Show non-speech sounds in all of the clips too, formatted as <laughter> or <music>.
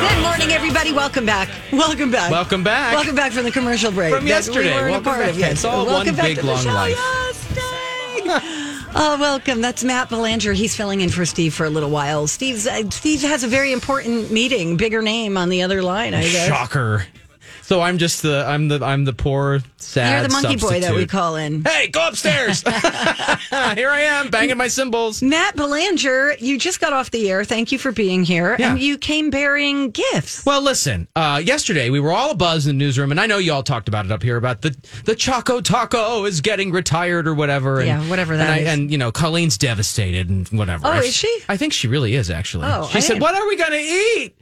Good morning, everybody. Welcome back. <laughs> Welcome back. Welcome back. Welcome back from the commercial break. From yesterday. We weren't Welcome a part back. of yet. It's all welcome one back big, to the long show. life. Yes, dang. <laughs> Oh, welcome. That's Matt Belanger. He's filling in for Steve for a little while. Steve's uh, Steve has a very important meeting, bigger name on the other line. I guess. Shocker. So I'm just the I'm the I'm the poor sad. You're the monkey boy that we call in. Hey, go upstairs. <laughs> <laughs> Here I am, banging my cymbals. Matt Belanger, you just got off the air. Thank you for being here. Yeah. And you came bearing gifts. Well, listen. Uh, yesterday we were all abuzz in the newsroom, and I know you all talked about it up here about the the Choco Taco is getting retired or whatever. And, Yeah, whatever that and, I- is. and you know, Colleen's devastated and whatever. Oh, I- is she? I think she really is actually. Oh, she I said, didn't- "What are we going to eat?"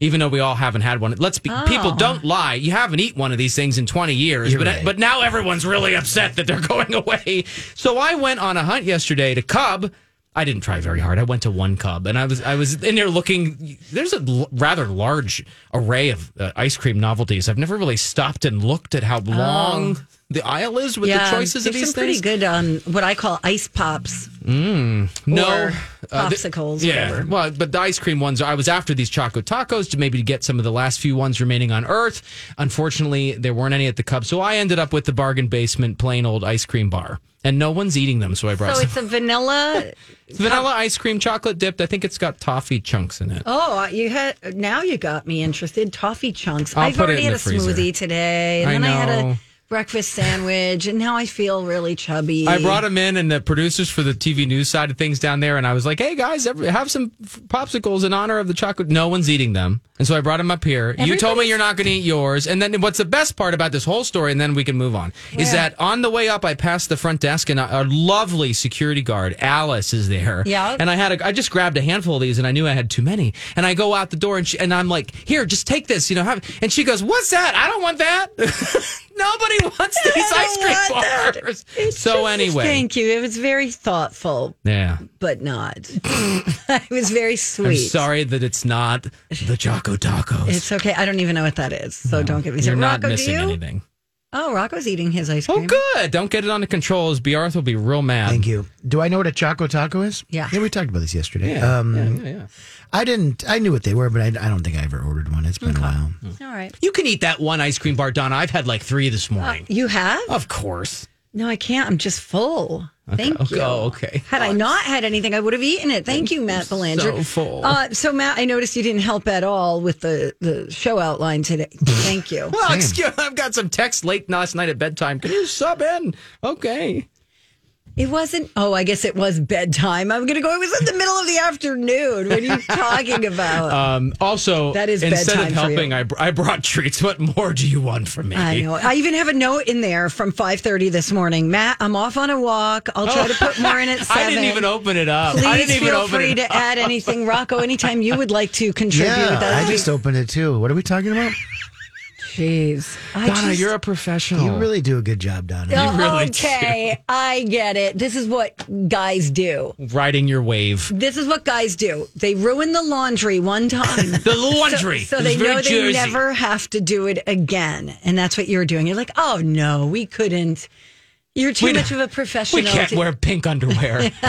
Even though we all haven't had one, let's be people Oh. don't lie. You haven't eaten one of these things in twenty years, You're but right. but now everyone's really upset that they're <laughs> going away. So I went on a hunt yesterday to Cub. I didn't try very hard. I went to one Cub, and I was I was in there looking. There's a l- rather large array of uh, ice cream novelties. I've never really stopped and looked at how long the aisle is with the choices of Oh. there's these some pretty things. good um, what I call ice pops. No or uh, th- popsicles, yeah, whatever. well, but the ice cream ones. I was after these choco tacos to maybe get some of the last few ones remaining on Earth. Unfortunately, there weren't any at the Cub, so I ended up with the bargain basement plain old ice cream bar, and no one's eating them. So I brought So some it's a vanilla. <laughs> vanilla ice cream, chocolate dipped. I think it's got toffee chunks in it. Oh, you had now you got me interested. Toffee chunks. Put it already had a freezer. smoothie today, and I then I had a breakfast sandwich, and now I feel really chubby. I brought them in, and the producers for the TV news side of things down there, and I was like, "Hey guys, have some popsicles in honor of the chocolate." No one's eating them, and so I brought them up here. You told me you're not going to eat yours, and then what's the best part about this whole story, and then we can move on, is that on the way up, I passed the front desk, and a, a lovely security guard, Alice, is there. Yeah. and I had a, I just grabbed a handful of these, and I knew I had too many, and I go out the door, and she, and I'm like, "Here, just take this," you know, have, and she goes, "What's that? I don't want that." <laughs> Nobody wants <laughs> these ice cream bars. So anyway, thank you. It was very thoughtful, yeah. but not. <laughs> it was very sweet. I'm sorry that it's not the Choco Tacos. It's okay. I don't even know what that is, so don't get me You're started. not Rocco, missing anything. Oh, Rocco's eating his ice cream. Oh, good. Don't get it under control. As Bjarth will be real mad. Thank you. Do I know what a Choco Taco is? Yeah. Yeah, we talked about this yesterday. Yeah, um, yeah, yeah, yeah. I didn't. I knew what they were, but I, I don't think I ever ordered one. It's been a while. All right. You can eat that one ice cream bar, Donna. I've had like three this morning. You have? of course. No, I can't. I'm just full. Thank okay. you. Oh, okay. Had I not had anything, I would have eaten it. Thank you, Matt Belanger. so full. Uh, so, Matt, I noticed you didn't help at all with the, the show outline today. <laughs> Thank you. Well, excuse I've got some text late last night at bedtime. Can you sub in? Okay. It wasn't. Oh, I guess it was bedtime. I'm going to go. It was in the middle of the afternoon. What are you <laughs> talking about? Um, also, That is instead bedtime of for you. helping, I, br- I brought treats. What more do you want from me? I know. I even have a note in there from 5:30 this morning. Matt, I'm off on a walk. I'll try to put <laughs> more in at seven. I didn't even open it up. I Please didn't even feel open free it to add anything, Rocco. Anytime you would like to contribute. Yeah, That'd I just opened it too. What are we talking about? Jeez. I Donna, just- you're a professional. You really do a good job, Donna. Oh, really okay, <laughs> I get it. This is what guys do. riding your wave. This is what guys do. They ruin the laundry one time. <laughs> The laundry. So It they was very know they Jersey. never have to do it again. And that's what you're doing. You're like, oh no, we couldn't. You're too We much of a professional. We can't to- wear pink underwear. <laughs>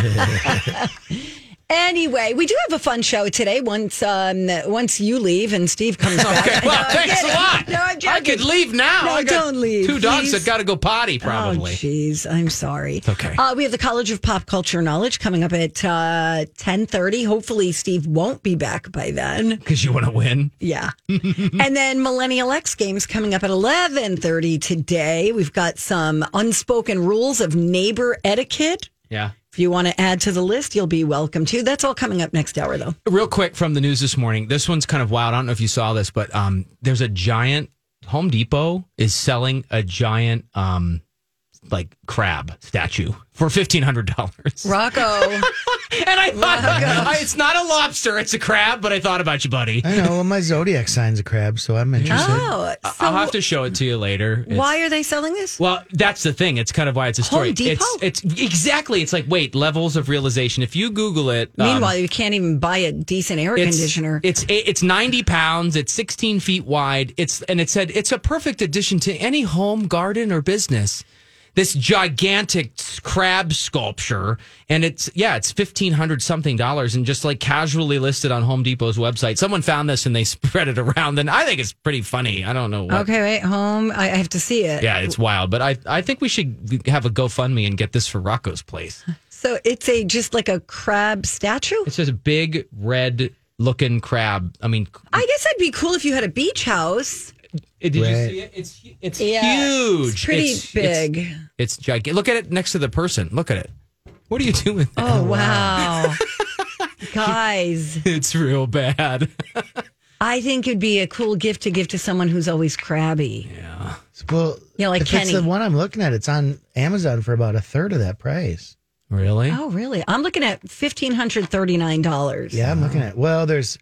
Anyway, we do have a fun show today. Once um, once you leave and Steve comes back. Okay, well, No, thanks a lot. No, I'm joking. I could leave now. No, I don't leave, Two dogs please. that got to go potty, probably. Oh, jeez. I'm sorry. It's okay. Uh, we have the College of Pop Culture Knowledge coming up at uh, 1030. Hopefully, Steve won't be back by then. Because you want to win. Yeah. <laughs> and then Millennial X Games coming up at 1130 today. We've got some unspoken rules of neighbor etiquette. Yeah. If you want to add to the list, you'll be welcome to. That's all coming up next hour, though. Real quick from the news this morning. This one's kind of wild. I don't know if you saw this, but um, there's a giant Home Depot is selling a giant um, like crab statue for fifteen hundred dollars. Rocco. <laughs> And I thought I, it's not a lobster, it's a crab. But I thought about you, buddy. I know. Well, my zodiac sign's a crab, so I'm interested. oh, so I'll have to show it to you later. It's- why are they selling this? Well, that's the thing. It's kind of why it's a story. Home Depot? It's it's exactly. It's like wait, levels of realization. If you Google it, um, Meanwhile, you can't even buy a decent air it's, conditioner. It's it's ninety pounds. It's sixteen feet wide. It's and it said it's a perfect addition to any home, garden, or business. This gigantic crab sculpture, and it's yeah, it's fifteen hundred something dollars, and just like casually listed on Home Depot's website. Someone found this and they <laughs> spread it around, and I think it's pretty funny. I don't know. What, okay, wait, home. I I have to see it. Yeah, it's wild, but I I think we should have a GoFundMe and get this for Rocco's place. <laughs> So it's a just like a crab statue. It's just a big red looking crab. I mean, I guess that'd be cool if you had a beach house. Did you Right. see it? It's hu- it's Yeah, huge. it's pretty It's- big. It's, it's gigantic. Look at it next to the person. Look at it. What are you doing? there? Oh wow, <laughs> guys! It's real bad. <laughs> I think it'd be a cool gift to give to someone who's always crabby. Yeah. Well, Yeah, like if it's the one I'm looking at, it's on Amazon for about a third of that price. really? Oh, really? I'm looking at fifteen hundred thirty nine dollars. Yeah, I'm looking at. Well, there's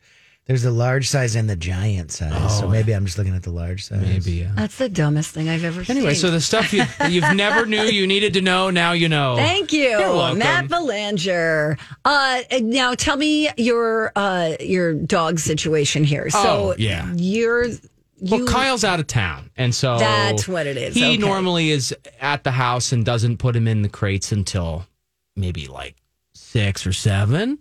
there's the large size and the giant size. so maybe I'm just looking at the large size. Oh, Maybe. Yeah. That's the dumbest thing I've ever seen. Anyway, so the stuff you you've <laughs> never knew you needed to know, now you know. Thank you, You're welcome. Matt Belanger. Uh, now tell me your uh, your dog situation here. So Oh, yeah. you're Well, you, Kyle's out of town, and so That's what it is. He Okay. normally is at the house and doesn't put him in the crates until maybe like six or seven,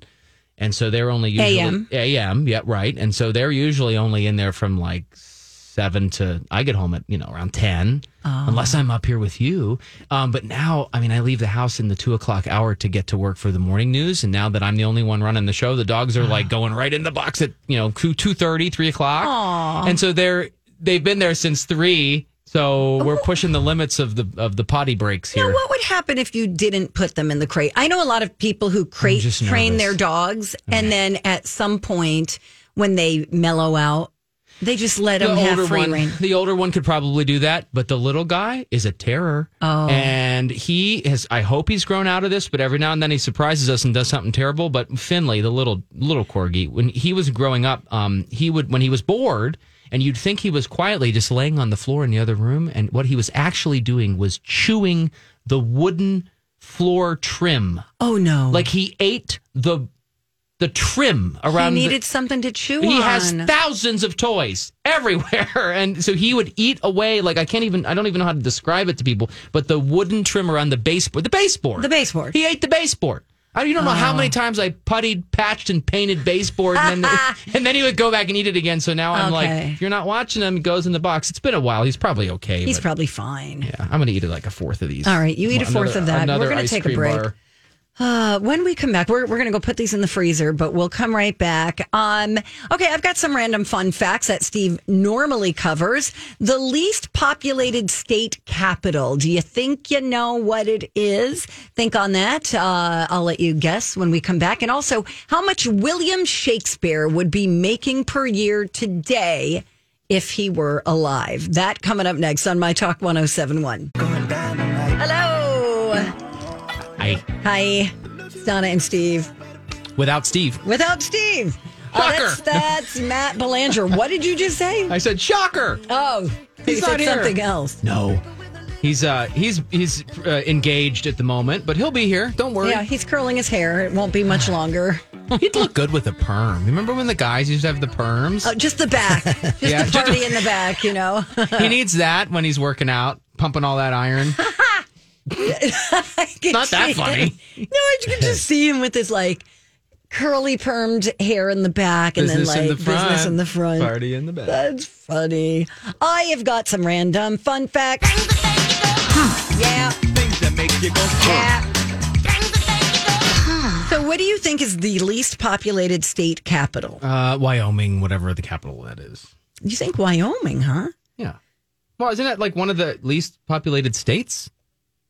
and so they're only usually AM. AM. Yeah, right. And so they're usually only in there from like seven to I get home at you know around ten, Oh. unless I'm up here with you. Um, but now, I mean, I leave the house in the two o'clock hour to get to work for the morning news, and now that I'm the only one running the show, the dogs are like going right in the box at you know two two thirty, three o'clock, oh. and so they're they've been there since three. So we're pushing the limits of the of the potty breaks here. Now, what would happen if you didn't put them in the crate? I know a lot of people who crate train nervous. their dogs, and then at some point when they mellow out, they just let them have free one, reign. the older one could probably do that, but the little guy is a terror. Oh. And he has I hope he's grown out of this, but every now and then he surprises us and does something terrible. But Finley, the little little corgi, when he was growing up, um, he would when he was bored and you'd think he was quietly just laying on the floor in the other room, and what he was actually doing was chewing the wooden floor trim. Oh no! Like he ate the the trim around he the- needed something to chew he on. has thousands of toys <laughs> everywhere and so he would eat away like i can't even i don't even know how to describe it to people but the wooden trim around the baseboard the baseboard The baseboard. he ate the baseboard I, you don't know how many oh. times I puttied, patched, and painted baseboard, and then <laughs> and then he would go back and eat it again. So now I'm like, if you're not watching him, he goes in the box. It's been a while. He's probably okay. He's but, probably fine. yeah, I'm gonna eat it like a fourth of these. All right, you eat a fourth of that. We're gonna take a break. bar. Uh, when we come back, we're, we're going to go put these in the freezer, but we'll come right back. Um, okay, I've got some random fun facts that Steve normally covers. The least populated state capital. Do you think you know what it is? Think on that. Uh, I'll let you guess when we come back. And also, how much William Shakespeare would be making per year today if he were alive? That coming up next on My Talk 1071. Hello. I Hi, it's Donna and Steve. without Steve. Without Steve. Oh, Shocker. that's, that's <laughs> Matt Belanger. What did you just say? I said shocker. Oh, He's not here. something else. No. He's uh he's he's uh, engaged at the moment, but he'll be here. Don't worry. Yeah, he's curling his hair. It won't be much <sighs> longer. He'd look good with a <laughs> perm. Remember when the guys used to have the perms? Oh, just the back. <laughs> Just Yeah, the just- party in the back, you know. he needs that when he's working out, pumping all that iron. <laughs> I could Not that funny. him- No, I could just <laughs> see him with his like curly permed hair in the back and Business then in like the business in the front. Party in the back. That's funny. I have got some random fun facts. Yeah. Things that make you go. Yeah. So, what do you think is the least populated state capital? Uh, Wyoming, whatever the capital that is. You think Wyoming, huh? Yeah. Well, isn't that like one of the least populated states?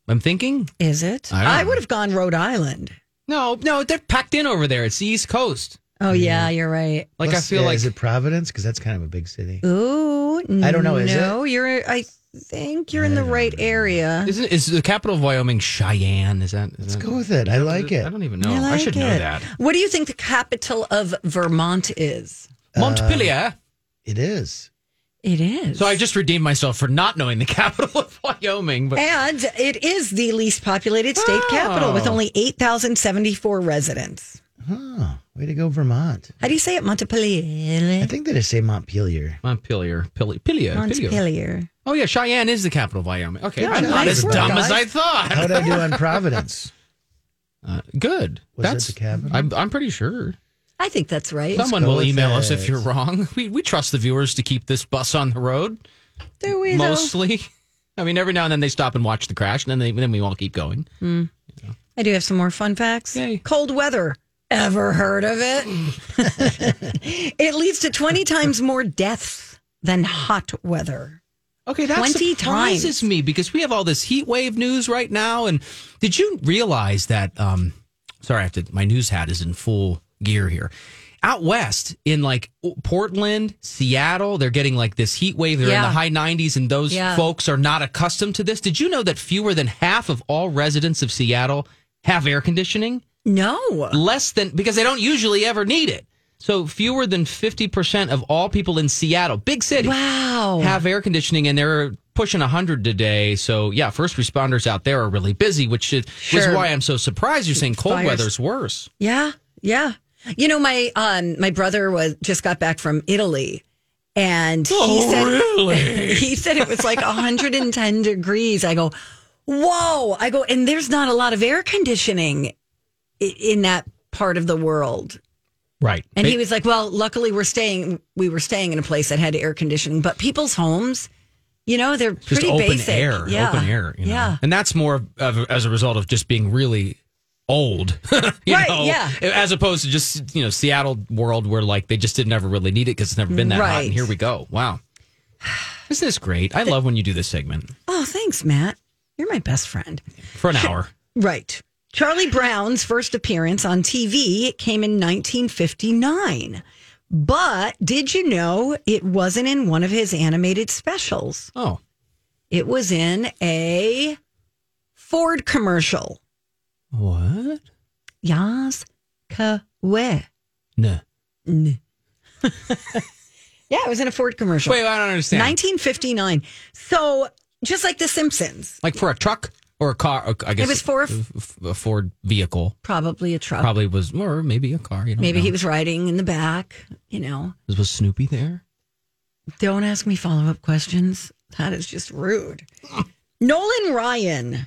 I'm thinking. Is it? I I would have gone Rhode Island. No, no, they're packed in over there. It's the East Coast. Oh, yeah, you're right. Like Plus, I feel yeah, like is it Providence? Because that's kind of a big city. Ooh, I don't know, is no, you're. I think you're in the right area. isn't is the capital of Wyoming Cheyenne? Is that? Is Let's that- go with it. I like it. I don't even know. I I, like should know it. that. What do you think the capital of Vermont is? Montpelier. Um, it is. It is. so I just redeemed myself for not knowing the <laughs> capital of Wyoming. But and it is the least populated state capital with Oh. only 8,074 residents. Oh, way to go, Vermont. How do you say it? Montpelier. I think they just say Montpelier. Montpelier, Pili- Pilier, Pilier. Montpelier. Oh yeah, Cheyenne is the capital of Wyoming. Okay, Yeah, I'm not as work, dumb as. I thought. How'd I do on <laughs> Providence? Uh, good. Was it That's the capital? I'm, I'm pretty sure. I think that's right. Someone go will email us if you're wrong. <laughs> We we trust the viewers to keep this bus on the road Do we though? mostly. <laughs> I mean, every now and then they stop and watch the crash, and then they then we all keep going. I do have some more fun facts. Yay. Cold weather. Ever heard of it? <laughs> it leads to 20 times more deaths than hot weather. Okay, that 20 surprises times. me because we have all this heat wave news right now. And did you realize that? Um, sorry, I have to. My news hat is in full gear here. Out west, in like Portland, Seattle, they're getting like this heat wave. They're in the high 90s, and those Yeah. folks are not accustomed to this. Did you know that fewer than half of all residents of Seattle have air conditioning? No. less than because they don't usually ever need it. So fewer than 50% of all people in Seattle, big city, Wow. have air conditioning and they're pushing 100 today. So yeah, first responders out there are really busy, which is, Sure. is why I'm so surprised you're saying cold Fires. weather's worse. Yeah, yeah. You know, my um my brother was just got back from Italy, and he Oh, said really? <laughs> he said it was like 110 degrees. I go, whoa! I go, and there's not a lot of air conditioning in that part of the world. Right. And he was like, well, luckily we're staying we were staying in a place that had air conditioning, but people's homes, you know, they're just pretty open basic. air, yeah. open air. You know? Yeah. And that's more of, as a result of just being really old, <laughs> you Right, know, yeah. as opposed to just, you know, Seattle world where like they just didn't ever really need it because it's never been that hot. And here we go. Wow. Isn't this great? I love when you do this segment Oh, thanks, Matt. You're my best friend. for an hour. <laughs> Right. Charlie Brown's first appearance on TV came in 1959. But did you know it wasn't in one of his animated specials? Oh, It was in a Ford commercial. What? Yas Kawe. No. <laughs> Yeah, it was in a Ford commercial. Wait, I don't understand. 1959. So just like The Simpsons, like for a truck or a car? I guess It was for a- a, a Ford vehicle. probably a truck. Probably was, or maybe a car. You don't Maybe know. he was riding in the back, you know. was. Was Snoopy there? Don't ask me follow up questions. That is just rude. <laughs> Nolan Ryan.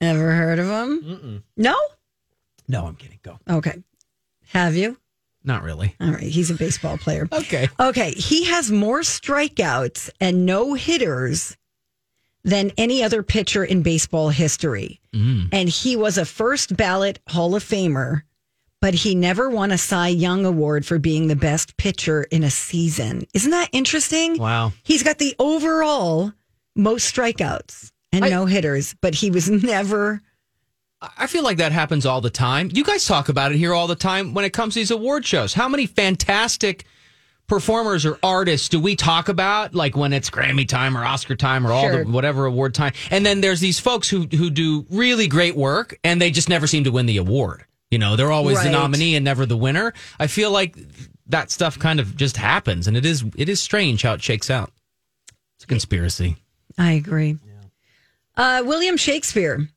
Ever heard of him? No? No, I'm kidding. Go. Okay. Have you? Not really. All right. He's a baseball player. <laughs> Okay. Okay. He has more strikeouts and no hitters than any other pitcher in baseball history. Mm. And he was a first ballot Hall of Famer, but he never won a Cy Young Award for being the best pitcher in a season. Isn't that interesting? Wow. He's got the overall most strikeouts and I- no hitters, but he was <laughs> never. I feel like that happens all the time. You guys talk about it here all the time when it comes to these award shows. How many fantastic performers or artists do we talk about like when it's Grammy time or Oscar time or all Sure. the whatever award time? And then there's these folks who who do really great work and they just never seem to win the award. You know, they're always the nominee and never the winner. I feel like that stuff kind of just happens and it is it is strange how it shakes out. It's a conspiracy. I agree. Uh, William Shakespeare.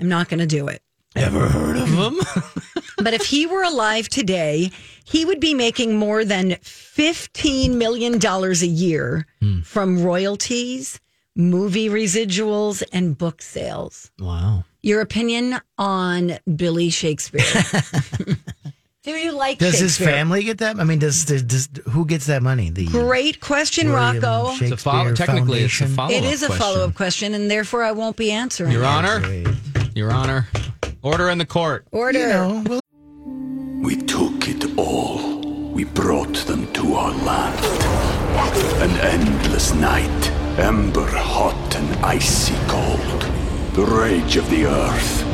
I'm not going to do it. Ever heard of him? <laughs> But if he were alive today, he would be making more than $15 million a year from royalties, movie residuals, and book sales. wow. Your opinion on Billy Shakespeare? <laughs> Do you like Does his family get that? I mean, does, does, does who gets that money? The uh, Great question, William Rocco. Shakespeare It's a follow- technically, it's a Foundation? follow-up It is a question. follow up question, and therefore I won't be answering. Your it. Honor, Great. Your Honor, order in the court. Order. You know, well, We took it all. We brought them to our land. An endless night, ember hot and icy cold. The rage of the earth.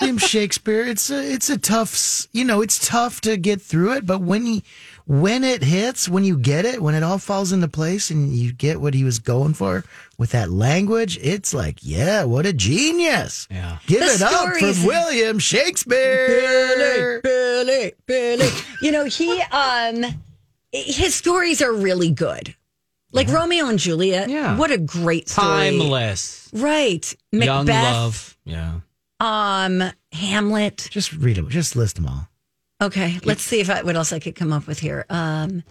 William Shakespeare. It's a it's a tough you know it's tough to get through it, but when he when it hits, when you get it, when it all falls into place, and you get what he was going for with that language, it's like yeah, what a genius! Yeah. give The it up stories- for William Shakespeare. Billy, Billy. Billy. you know, he um his stories are really good. Like Romeo and Juliet. Yeah. What a great story. Timeless. Right. Macbeth. Young love. Yeah. Um Hamlet. Just read them. Just list them all. Okay, let's see if I, what else I could come up with here. Um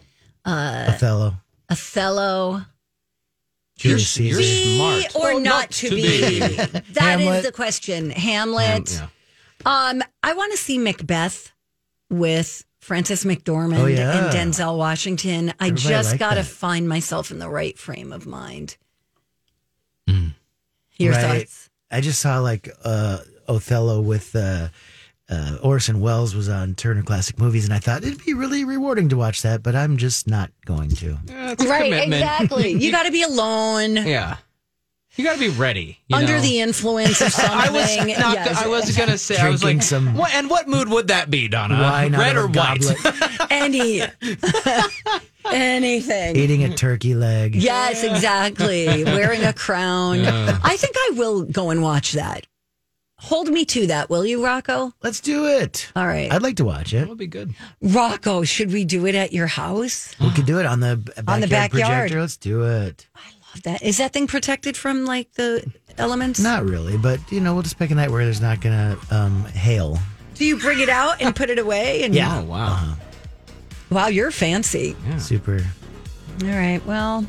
uh, Othello, Othello. Julius Caesar. you're Be smart. or not to be? That is Hamlet. the question. Hamlet. Yeah. Um, I want to see Macbeth with Frances McDormand Oh, yeah. and Denzel Washington. I Everybody just liked got to that. find myself in the right frame of mind. Your Right. thoughts? I just saw like uh, Othello with uh, uh, Orson Welles was on Turner Classic Movies, and I thought it'd be really rewarding to watch that, but I'm just not going to. Yeah, Right, commitment. exactly. <laughs> You got to be alone Yeah. You got to be ready. you under know? the influence of something. <laughs> I was not. Yes. I was gonna say. I was Drinking like, some what, and what mood would that be, Donna? Wine out Red or a white? <laughs> any anything. eating a turkey leg. Yes, exactly. Wearing a crown. I think I will go and watch that. Hold me to that, will you, Rocco? Let's do it. All right. I'd like to watch it. That would be good. Rocco, should we do it at your house? We could do it on the b- <gasps> backyard On the backyard. projector. Let's do it. I love that. Is that thing protected from like the elements? Not really, but you know, we'll just pick a night where there's not gonna um, hail. Do you bring it out and put it away? And Yeah. Oh wow. Wow, you're fancy. Super. All right. Well,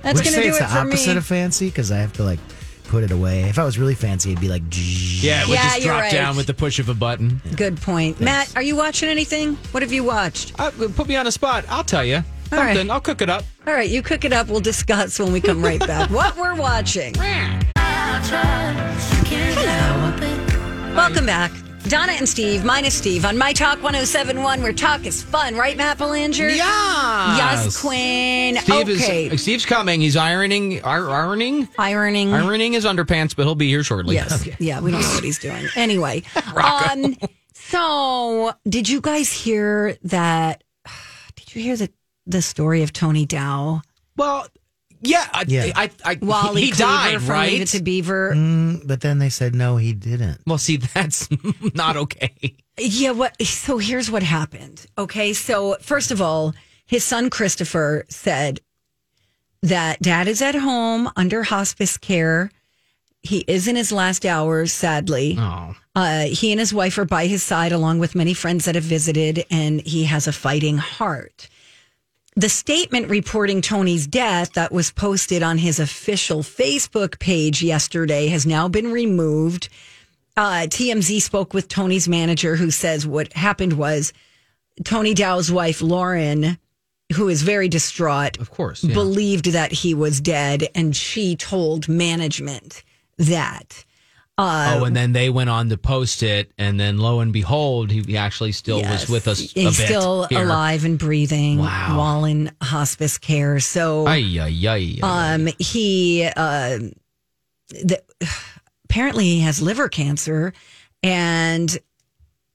that's Would you going to say do it's it the for opposite me. of fancy because I have to like put it away. If I was really fancy, it'd be like. Yeah, it would Yeah, just you're drop right. down with the push of a button. Good point. Matt, are you watching anything? What have you watched? Uh, put me on a spot. I'll tell you. All right. Something. I'll cook it up. All right, you cook it up. We'll discuss when we come right back. <laughs> what we're watching. Hello. Welcome back. Donna and Steve, minus Steve, on My Talk 1071, where talk is fun, right, Matt Belanger? Yeah. Yes, Quinn. Steve okay. is Steve's coming. He's ironing, ir- ironing, Ironing. ironing his underpants, but he'll be here shortly. Yes. Yeah, we don't know what he's doing. Anyway. <laughs> um, so, did you guys hear that? <sighs> Did you hear the, the story of Tony Dow? Well, yeah. I, Yeah. I, I, Wally he, he Cleaver died, from right? Leave It to Beaver. Mm, but then they said no, he didn't. well, see, <laughs> that's not okay. Yeah, what so here's what happened. Okay, so first of all, his son Christopher said that dad is at home under hospice care. He is in his last hours, sadly. Oh, Uh, he and his wife are by his side, along with many friends that have visited, and he has a fighting heart. The statement reporting Tony's death that was posted on his official Facebook page yesterday has now been removed. Uh, TMZ spoke with Tony's manager, who says what happened was Tony Dow's wife, Lauren, who is very distraught, of course. yeah. believed that he was dead, and she told management that. Uh, oh, and then they went on to post it, and then lo and behold, he, actually still Yes. was with us. a He's still here. alive and breathing Wow. while in hospice care. So Ay, ay, ay, ay, ay. um, he uh, the, <sighs> apparently he has liver cancer, and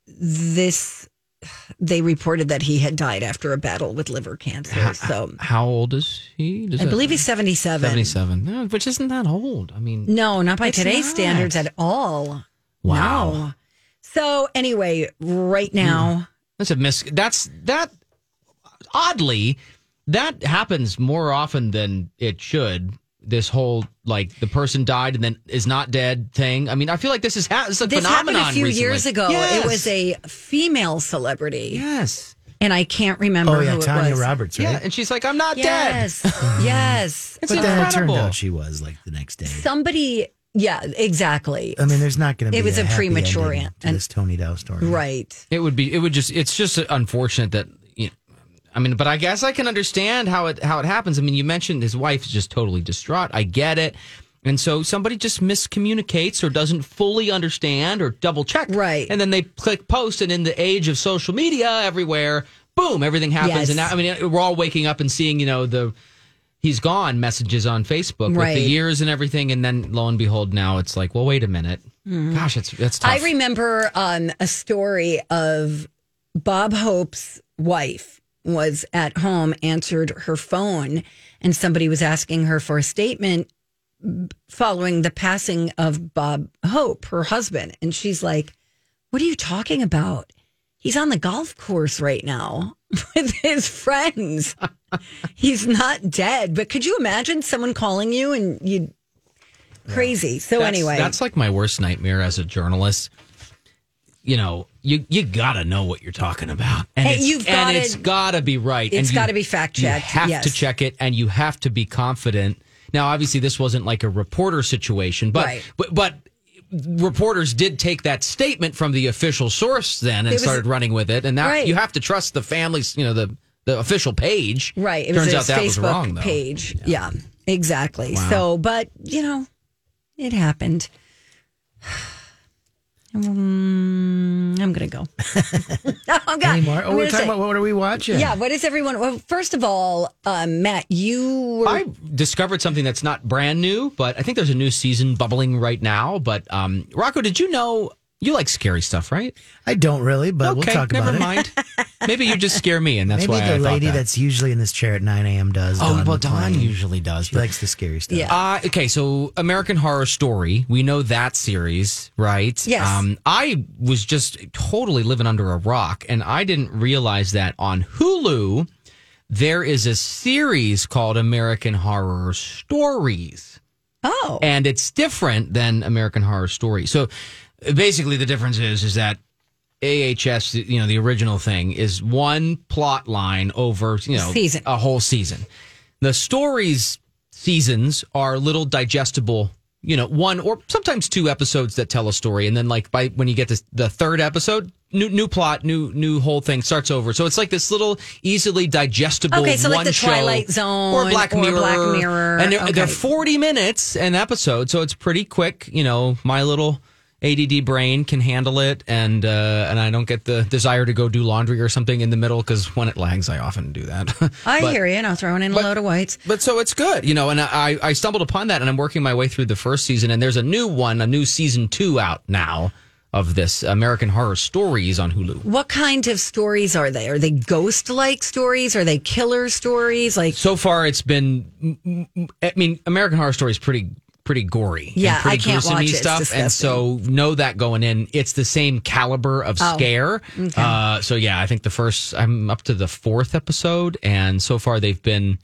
this they reported that he had died after a battle with liver cancer. So How old is he? Does I that- believe he's seventy seven. 77. No, which isn't that old. I mean, No, not by today's not. standards at all. Wow. No. So anyway, right hmm. now, that's a miss. That's that. Oddly, that happens more often than it should. This whole like the person died and then is not dead thing. I mean, I feel like this is ha- it's a this happened a few recently. years ago. Yes. It was a female celebrity, yes, and I can't remember Oh yeah, who Tanya it was. Roberts, right? yeah, and she's like, I'm not dead. Yes, yes. <laughs> It's but then it turned out she was like the next day. Somebody, yeah, exactly. I mean, there's not going to be. It was a happy premature ending an- to this Tony Dow story, right. It would be. It would just. It's just unfortunate that. I mean, but I guess I can understand how it how it happens. I mean, you mentioned his wife is just totally distraught. I get it. And so somebody just miscommunicates or doesn't fully understand or double check. Right. And then they click post, and in the age of social media everywhere, boom, everything happens. Yes. And now, I mean, we're all waking up and seeing, you know, the he's gone messages on Facebook with Right. the years and everything. And then lo and behold, now it's like, well, wait a minute. Gosh, it's that's tough. I remember um, a story of Bob Hope's wife was at home, answered her phone, and somebody was asking her for a statement following the passing of Bob Hope, her husband. And she's like, What are you talking about? He's on the golf course right now <laughs> with his friends. He's not dead. But could you imagine someone calling you and you crazy? So, That's- anyway. that's like my worst nightmare as a journalist. You know, you you gotta know what you're talking about, and it's, you've and gotta- it's gotta be right. It's you- gotta be fact checked. You have yes. to check it, and you have to be confident. Now, obviously, this wasn't like a reporter situation, but Right. but but reporters did take that statement from the official source then and was- started running with it, and now Right. you have to trust the families. You know the the official page. Right. It Turns was out that Facebook was wrong though. page. Yeah. exactly. So, but you know, it happened. Mm, I'm gonna go. <laughs> I'm gonna, Anymore? I'm Oh, we're talking say- about what are we watching? Yeah. What is everyone? Well, first of all, um, Matt, you were. I discovered something that's not brand new, but I think there's a new season bubbling right now. But um, Rocco, did you know you like scary stuff, right? I don't really, but we'll talk never about it. mind. Maybe you just scare me, and that's Maybe why the I thought lady that. that's usually in this chair at 9 a.m. does. Oh, Dawn well, Dawn McClain. usually does. She but- likes the scary stuff. Yeah. Uh, okay, so American Horror Story, we know that series, right? Yes. Um, I was just totally living under a rock, and I didn't realize that on Hulu there is a series called American Horror Stories. oh, and it's different than American Horror Story. So basically, the difference is is that AHS, you know, the original thing is one plot line over you know Season. a whole season. The stories seasons are little digestible. You know, one or sometimes two episodes that tell a story, and then like by when you get to the third episode, new new plot, new new whole thing starts over. So it's like this little easily digestible. Okay, so like one the show, Twilight Zone or Black or Mirror, Black Mirror. and they're, they're 40 minutes an episode, so it's pretty quick. You know, my little ADD brain can handle it, and uh, and I don't get the desire to go do laundry or something in the middle because when it lags, I often do that. <laughs> I But- hear you. Now throwing in a load of whites. But so it's good, you know. And I I stumbled upon that, and I'm working my way through the first season, and there's a new one, a new season two out now of this American Horror Stories on Hulu. What kind of stories are they? Are they ghost like stories? Are they killer stories? Like, So far, it's been. I mean, American Horror Story is pretty pretty gory. Yeah, pretty I can't watch it. It's stuff. And so know that going in, it's the same caliber of Oh, scare. Uh, so yeah, I think the first I'm up to the fourth episode, and so far they've been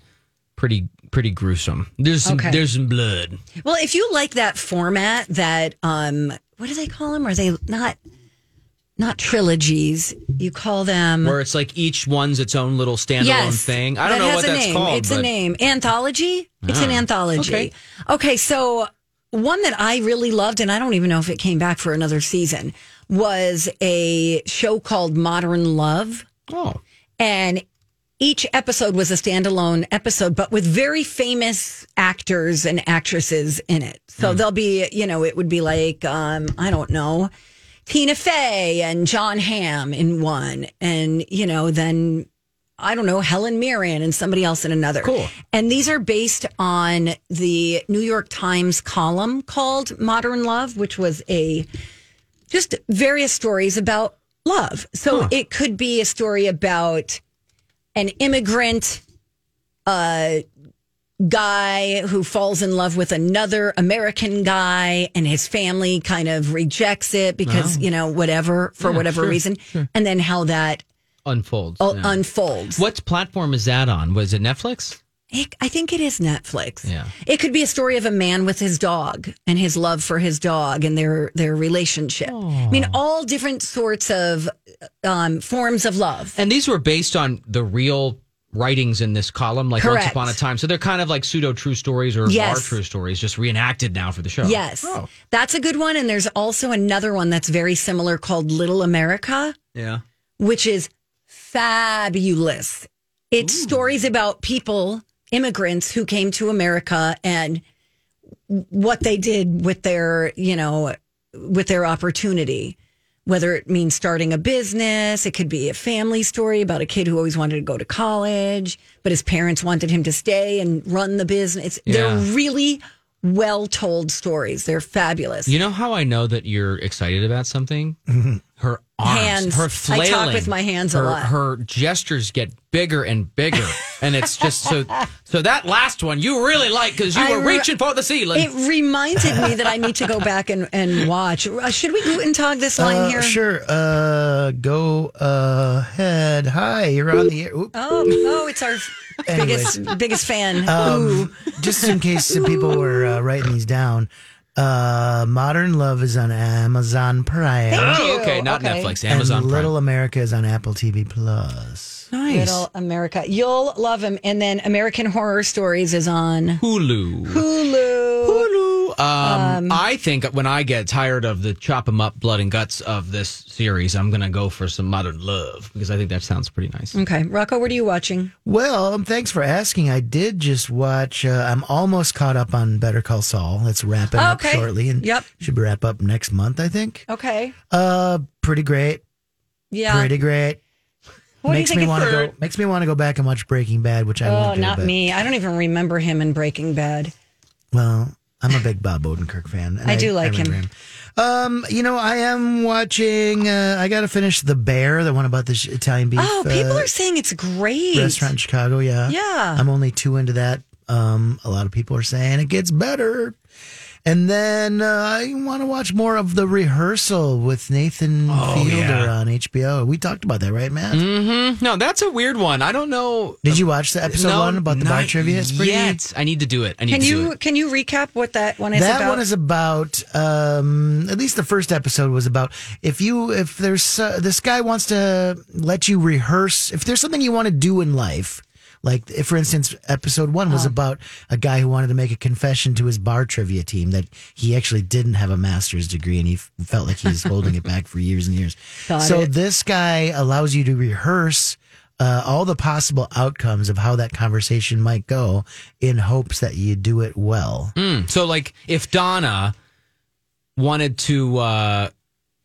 pretty pretty gruesome. There's some, Okay. there's some blood. well, if you like that format, that um, what do they call them? Are they not not trilogies? You call them Where it's like each one's its own little standalone yes, thing. I don't know what a that's name. called. It's but a name. Anthology. It's an Ah, anthology. okay. okay, so one that I really loved, and I don't even know if it came back for another season, was a show called Modern Love. Oh, and each episode was a standalone episode, but with very famous actors and actresses in it. So Hmm. there'll be, you know, it would be like, um, I don't know, Tina Fey and Jon Hamm in one, and you know, then I don't know, Helen Mirren and somebody else in another. Cool. And these are based on the New York Times column called Modern Love, which was a just various stories about love. So it could be a story about an immigrant uh, guy who falls in love with another American guy and his family kind of rejects it because, you know, whatever, for Yeah, whatever sure, reason. And then how that Unfolds. uh, yeah. unfolds. What platform is that on? Was it Netflix? It, I think it is Netflix. Yeah. It could be a story of a man with his dog and his love for his dog and their their relationship. I mean, all different sorts of um, forms of love. And these were based on the real writings in this column, like Once Upon a Time. So they're kind of like pseudo true stories or Yes. are true stories, just reenacted now for the show. Yes, oh. that's a good one. And there's also another one that's very similar called Little America. Yeah. which is fabulous. It's stories about people, immigrants who came to America and what they did with their, you know, with their opportunity. Whether it means starting a business, it could be a family story about a kid who always wanted to go to college, but his parents wanted him to stay and run the business. Yeah. They're really well told stories. They're fabulous. You know how I know that you're excited about something? Mm-hmm. Her arms, Hands. her I flailing. talk with my hands a her, lot. Her gestures get bigger and bigger, and it's just so. So that last one you really like because you I were re- reaching for the ceiling. It reminded me that I need to go back and, and watch. Uh, Should we gluten tog this line Uh, here? Sure. Uh, go ahead. Hi, you're on the air. Oop. Oh, oh, it's our biggest biggest fan. Ooh. Um, just in case some people were uh, writing these down, uh, Modern Love is on Amazon Prime. Thank you. oh, okay, not Okay. Netflix, Amazon and Prime. Little America is on Apple TV Plus. Nice. Little America. You'll love him. And then American Horror Stories is on Hulu. Hulu. Hulu. Um, I think when I get tired of the chop chop 'em up blood and guts of this series, I'm gonna go for some modern love because I think that sounds pretty nice. Okay. Rocco, what are you watching? Well, um, thanks for asking. I did just watch. Uh, I'm almost caught up on Better Call Saul. It's wrapping up Okay. shortly, and Yep. should be wrap up next month. I think. Okay. Uh, pretty great. Yeah. Pretty great. What do you makes think me want to go. Makes me want to go back and watch Breaking Bad, which I Oh, won't do. not but- me. I don't even remember him in Breaking Bad. Well, I'm a big Bob Odenkirk fan. and I do like remember him. Um, you know, I am watching. Uh, I got to finish The Bear, the one about the Italian beef. Oh, people uh, are saying it's great. restaurant in Chicago. Yeah, Yeah. I'm only two into that. Um, a lot of people are saying it gets better. And then uh, I want to watch more of the rehearsal with Nathan Fielder yeah. on HBO. We talked about that, right, Matt? Mm-hmm. No, that's a weird one. I don't know. Did you watch the episode No, one about the bar trivia? It's pretty. yet. I need to do it. I need Can to do you it. can you recap what that one is that about? one is about um at least the first episode was about if you if there's uh, this guy wants to let you rehearse if there's something you want to do in life like if for instance episode one was about a guy who wanted to make a confession to his bar trivia team that he actually didn't have a master's degree and he f- felt like he's holding it <laughs> back for years and years. Got so it. this guy allows you to rehearse uh, all the possible outcomes of how that conversation might go in hopes that you do it well. Mm, so, like, if Donna wanted to uh,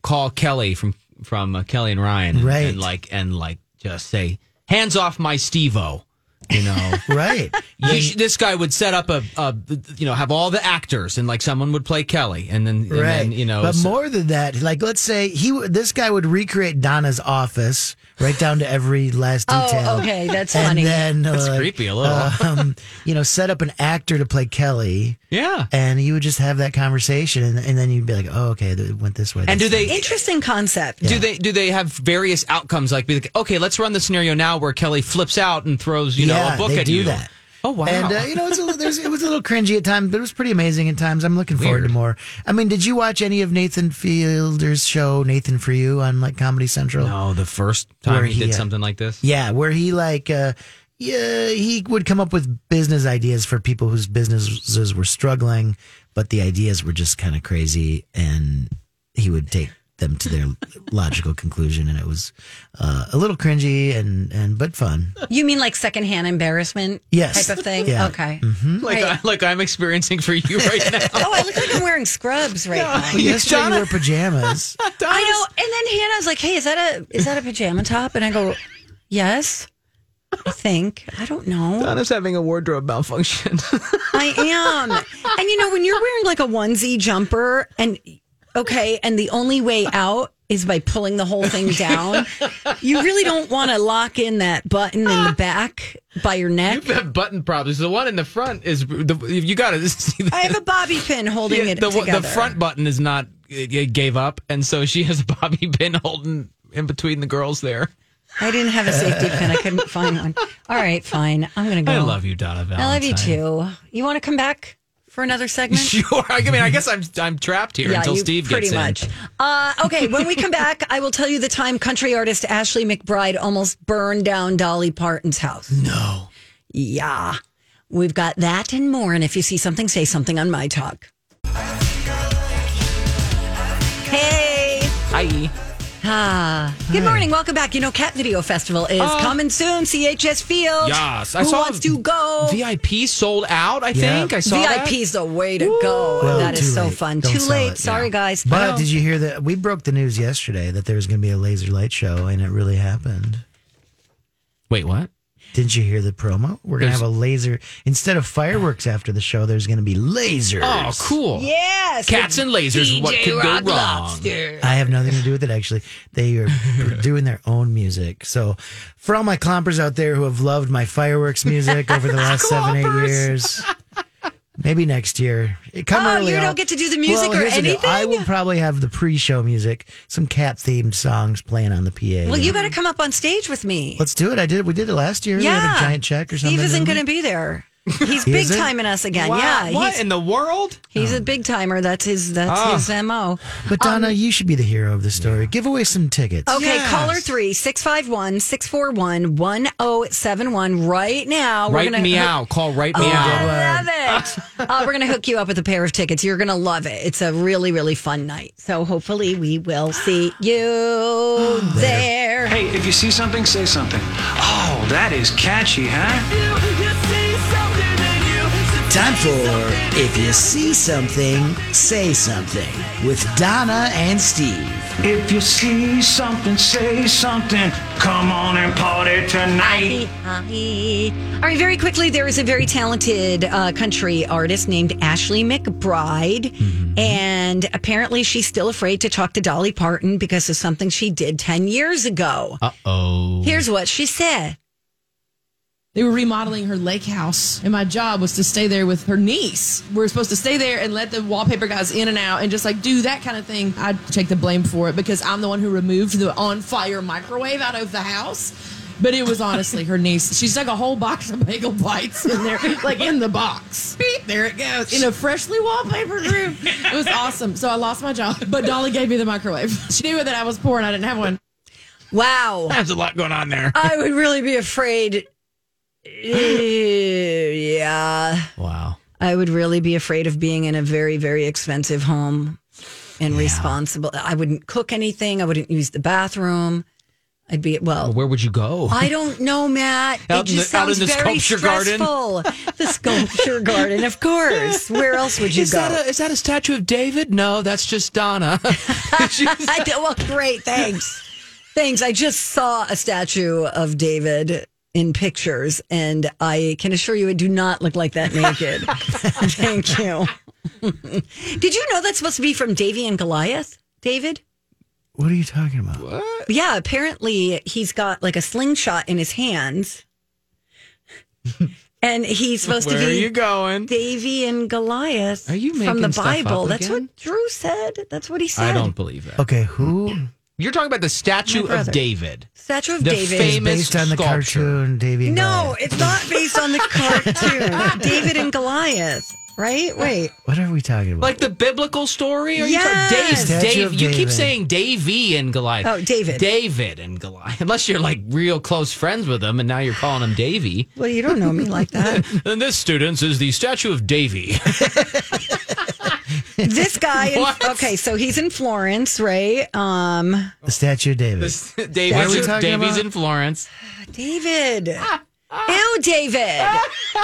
call Kelly from from uh, Kelly and Ryan, and, Right. and like and like just say, "Hands off my Stevo," you know. <laughs> right He sh- this guy would set up a, a, you know, have all the actors, and like someone would play Kelly, and then, and right. then you know, but so- more than that, like let's say he, w- this guy would recreate Donna's office right down to every last detail Oh, detail. okay, that's and funny. then That's uh, creepy a little. um, you know, set up an actor to play Kelly, yeah. and you would just have that conversation, and, and then you'd be like, oh, okay, it went this way. And do That's they Interesting concept. do they do they have various outcomes? Like, be like, okay, let's run the scenario now where Kelly flips out and throws you know yeah, a book they at do you. that. Oh wow! And uh, you know, it's a, little- there's, it was a little cringy at times, but it was pretty amazing at times. I'm looking forward to more. I mean, did you watch any of Nathan Fielder's show, Nathan for You, on like Comedy Central? no, the first time Where he, he, did uh, something like this. Yeah, where he like uh yeah, he would come up with business ideas for people whose businesses were struggling, but the ideas were just kind of crazy and he would take them to their <laughs> logical conclusion and it was uh, a little cringy and and but fun. You mean like secondhand embarrassment Yes. type of thing? Yeah. Okay. Like I, like I'm experiencing for you right <laughs> now. Oh, I look like I'm wearing scrubs right now. Yesterday you wore pajamas. <laughs> I know. And then Hannah's like, "Hey, is that a is that a pajama top?" And I go, "Yes." I think. I don't know. Donna's having a wardrobe malfunction. <laughs> I am. And you know, when you're wearing like a onesie jumper and okay, and the only way out is by pulling the whole thing down, you really don't want to lock in that button in the back by your neck. you have button problems. The one in the front is the you got to <laughs> see. The, I have a bobby pin holding yeah, it the, together. the front button is not it, it gave up, and so she has a bobby pin holding in between the girls there. I didn't have a safety pin. I couldn't <laughs> find one. All right, fine. I'm going to go. I love you, Donna Valentine. I love you too. You want to come back for another segment? <laughs> Sure. I mean, I guess I'm I'm trapped here until you- Steve pretty gets much. in. Uh, okay, when we come back, I will tell you the time country artist Ashley McBryde almost burned down Dolly Parton's house. No. Yeah, we've got that and more. And if you see something, say something on my talk. Hey. Hi. Ah, good morning. Welcome back. You know, Cat Video Festival is coming soon. CHS Field. Yes, I Who saw wants to go? VIP sold out. I Yeah. think I saw that. VIP's the way to go. Well, that is too so late. fun. Don't Too sell late. it. Sorry, Yeah. guys. But did you hear that? We broke the news yesterday that there was going to be a laser light show, and it really happened. Wait, what? Didn't you hear the promo? We're going to have a laser instead of fireworks after the show. There's going to be lasers. Oh, cool. Yes. Cats and lasers. What could go wrong? I have nothing to do with it. Actually, they are <laughs> doing their own music. So, for all my clompers out there who have loved my fireworks music over the last <laughs> seven, eight years, maybe next year. Come Oh, early. you I'll- don't get to do the music or here's deal. anything? I will probably have the pre-show music, some cat-themed songs playing on the PA. Well, you got to come up on stage with me. Let's do it. I did. We did it last year. We yeah. had a giant check or something. Steve isn't going to be there. He's big isn't? timing us again. Wow. Yeah. What He's, in the world? he's a big timer. That's his. That's Ah. his mo. But Donna, Um, you should be the hero of the story. Give away some tickets. Okay, Yes. caller three six five one six four one one zero seven one right now. Write me hook- out. Call right Oh, me out. I love it. uh, we're going to hook you up with a pair of tickets. You're going to love it. It's a really, really fun night. So hopefully we will see you <gasps> there. Hey, if you see something, say something. Oh, that is catchy, huh? Time for If You See Something, Say Something with Donna and Steve. If you see something, say something. Come on and party tonight. All right, very quickly, there is a very talented uh, country artist named Ashley McBryde. And apparently, she's still afraid to talk to Dolly Parton because of something she did 10 years ago. Uh oh. Here's what she said. They were remodeling her lake house, and my job was to stay there with her niece. We are supposed to stay there and let the wallpaper guys in and out and just like do that kind of thing. I'd take the blame for it because I'm the one who removed the on fire microwave out of the house. But it was honestly her niece. She stuck a whole box of bagel bites in there, <laughs> like in the box. Beep, there it goes. In a freshly wallpapered room. It was awesome. So I lost my job, but Dolly gave me the microwave. <laughs> She knew that I was poor and I didn't have one. Wow. There's a lot going on there. I would really be afraid. Yeah. Wow. I would really be afraid of being in a very, very expensive home and responsible. I wouldn't cook anything. I wouldn't use the bathroom. I'd be, well, Where would you go? I don't know, Matt. <laughs> Out it in just the- out sounds in the very sculpture garden? stressful. <laughs> the sculpture garden, of course. Where else would you is go? that a is that a statue of David? No, that's just Donna. <laughs> Well, great. Thanks. Thanks. I just saw a statue of David in pictures, and I can assure you it do not look like that naked. <laughs> <laughs> Thank you. Did you know that's supposed to be from Davy and Goliath? David? What are you talking about? Yeah, apparently he's got like a slingshot in his hands. <laughs> And he's supposed to Where to are be you going? Davy and Goliath Are you from the making stuff up Bible. That's again? what Drew said. That's what he said. I don't believe that. Okay, who You're talking about the statue of David. Statue of The David. famous based on the sculpture. cartoon Davy and No, Goliath? it's not based on the <laughs> cartoon. David and Goliath, right? Wait. What are we talking about? Like the biblical story? Are you Yes. talking Dave? Statue Dave of you keep saying Davy and Goliath. Oh, David. David and Goliath. <laughs> Unless you're like real close friends with him and now you're calling him Davy. Well, you don't know me like that. <laughs> And this, students, is the statue of Davy. This guy. In, <laughs> okay, so he's in Florence, right? Um, the statue of David. David's, What are we talking Davy's about? in Florence. David. <laughs> Ew, David. <laughs>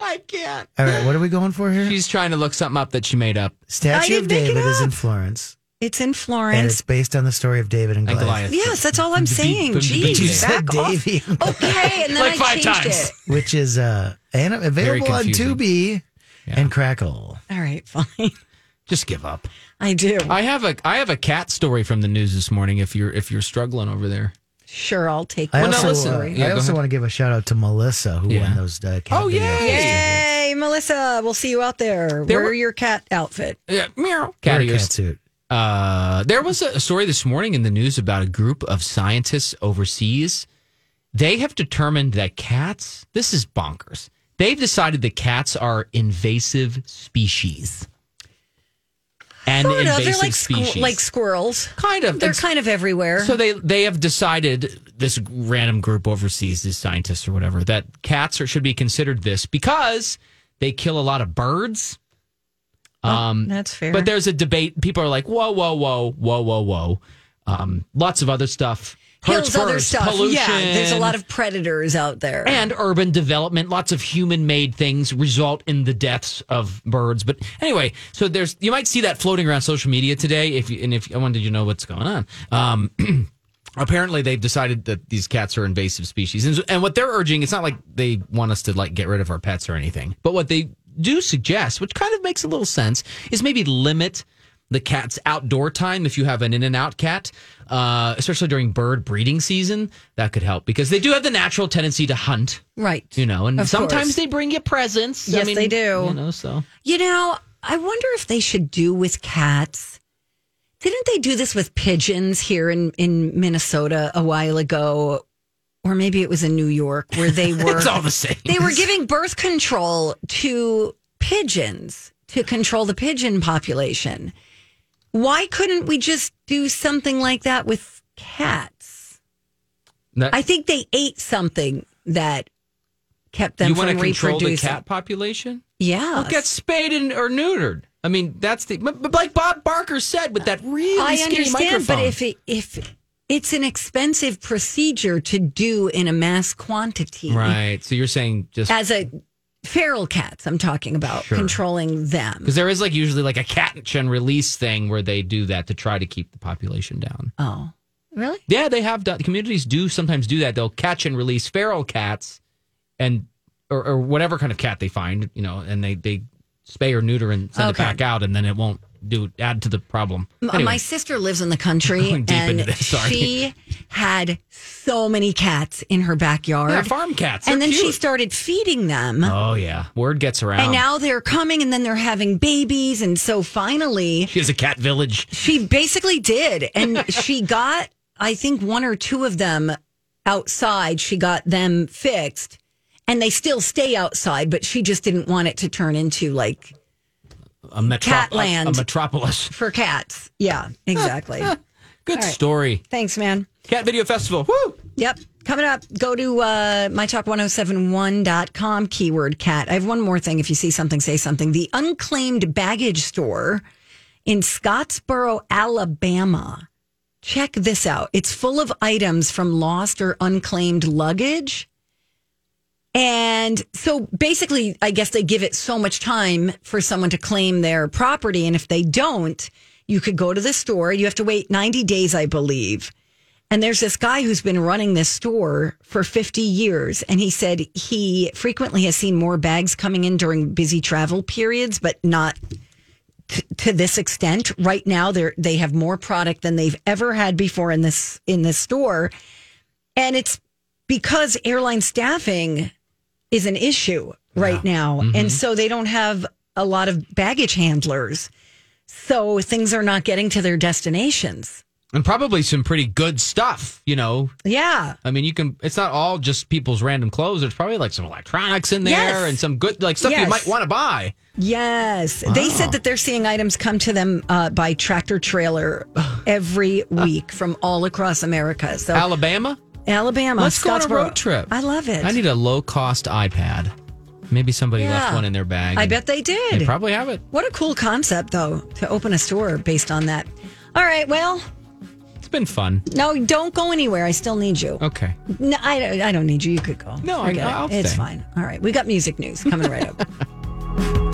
I can't. All right, what are we going for here? She's trying to look something up that she made up. Statue of David is in. Florence. It's in and Florence. it's based on the story of David and And Goliath, Goliath. Yes, that's all I'm saying. from the Jeez. You said back off. Davy, Okay, and then Like I five changed times. it. which is uh, and available on confusing. Tubi and Crackle. All right, <laughs> fine. Just give up. I do. I have a I have a cat story from the news this morning. If you're if you're struggling over there. Sure, I'll take I one. also, listen. uh, Yeah, I also want to give a shout out to Melissa who Yeah. won those uh, cat Oh, video yay. Yay, Melissa! We'll see you out there. There Wear were- your cat outfit. Yeah, meow. Wear Cat a cat suit. Uh, there was a story this morning in the news about a group of scientists overseas. They have determined that cats, this is bonkers. They've decided that cats are invasive species. An Sort of. invasive They're like species. squ- like squirrels. kind of. They're It's- kind of everywhere. So they they have decided this random group overseas, these scientists or whatever, that cats are, should be considered this because they kill a lot of birds. Um, that's fair. But there's a debate. People are like, whoa, whoa, whoa, whoa, whoa, whoa. Um, lots of other stuff. Kills other stuff. Pollution. Yeah, there's a lot of predators out there. and urban development. Lots of human-made things result in the deaths of birds. But anyway, so there's you might see that floating around social media today. If you, and if I wanted you to know what's going on. Um, <clears throat> apparently they've decided that these cats are invasive species and, and what they're urging it's not like they want us to like get rid of our pets or anything but what they do suggest which kind of makes a little sense is maybe limit the cat's outdoor time if you have an in and out cat uh, especially during bird breeding season that could help because they do have the natural tendency to hunt right. you know and Of sometimes course. they bring you presents Yes, they do. you know so You know, I wonder if they should do with cats. Didn't they do this with pigeons here in, in Minnesota a while ago? Or maybe it was in New York where they <laughs> were it's all the same they were giving birth control to pigeons to control the pigeon population. Why couldn't we just do something like that with cats? That- I think they ate something that kept them you from want to control the cat population Yeah. Well, get spayed and, or neutered. I mean, that's the like Bob Barker said with that really I skinny understand, but if it, if it's an expensive procedure to do in a mass quantity, right, so you're saying just As a feral cats, I'm talking about Sure. controlling them. because there is like usually like a catch and release thing where they do that to try to keep the population down. Oh, really? Yeah, they have done. Communities do sometimes do that. They'll catch and release feral cats, and or, or whatever kind of cat they find, you know, and they they spay or neuter and send Okay. it back out, and then it won't do add to the problem. Anyway. My sister lives in the country, <laughs> and this, she had so many cats in her backyard. Yeah, farm cats. and then she started feeding them. Oh yeah, word gets around. And now they're coming, and then they're having babies, and so finally, she has a cat village. She basically did. And <laughs> she got, I think, one or two of them outside. She got them fixed and they still stay outside, but she just didn't want it to turn into like a metro- Catland. a, a metropolis. for cats. Yeah, exactly. <laughs> Good All right. story. Thanks, man. Cat Video Festival. Woo! Yep. Coming up, go to uh, mytalk1071.com, keyword cat. I have one more thing. If you see something, say something. The unclaimed baggage store in Scottsboro, Alabama. Check this out. It's full of items from lost or unclaimed luggage. And so basically, I guess they give it so much time for someone to claim their property. And if they don't, you could go to the store. You have to wait 90 days, I believe. And there's this guy who's been running this store for 50 years. And he said he frequently has seen more bags coming in during busy travel periods, but not t- to this extent. Right now, they're, they have more product than they've ever had before in this, in this store. And it's because airline staffing is an issue right now. And so they don't have a lot of baggage handlers. So things are not getting to their destinations. And probably some pretty good stuff, you know. Yeah. I mean, you can, it's not all just people's random clothes. There's probably like some electronics in there Yes. and some good, like stuff you might want to buy. Yes. They said that they're seeing items come to them uh, by tractor trailer <sighs> every week from all across America. So Alabama? Alabama. Let's go on a road trip. I love it. I need a low cost iPad. Maybe somebody left one in their bag. I bet they did. They probably have it. What a cool concept, though, to open a store based on that. All right. Well, It's been fun. no, don't go anywhere. I still need you. Okay. No, I, I don't need you. You could go. No, I- Forget. I'll It's fine. All right. We got music news coming right up. <laughs>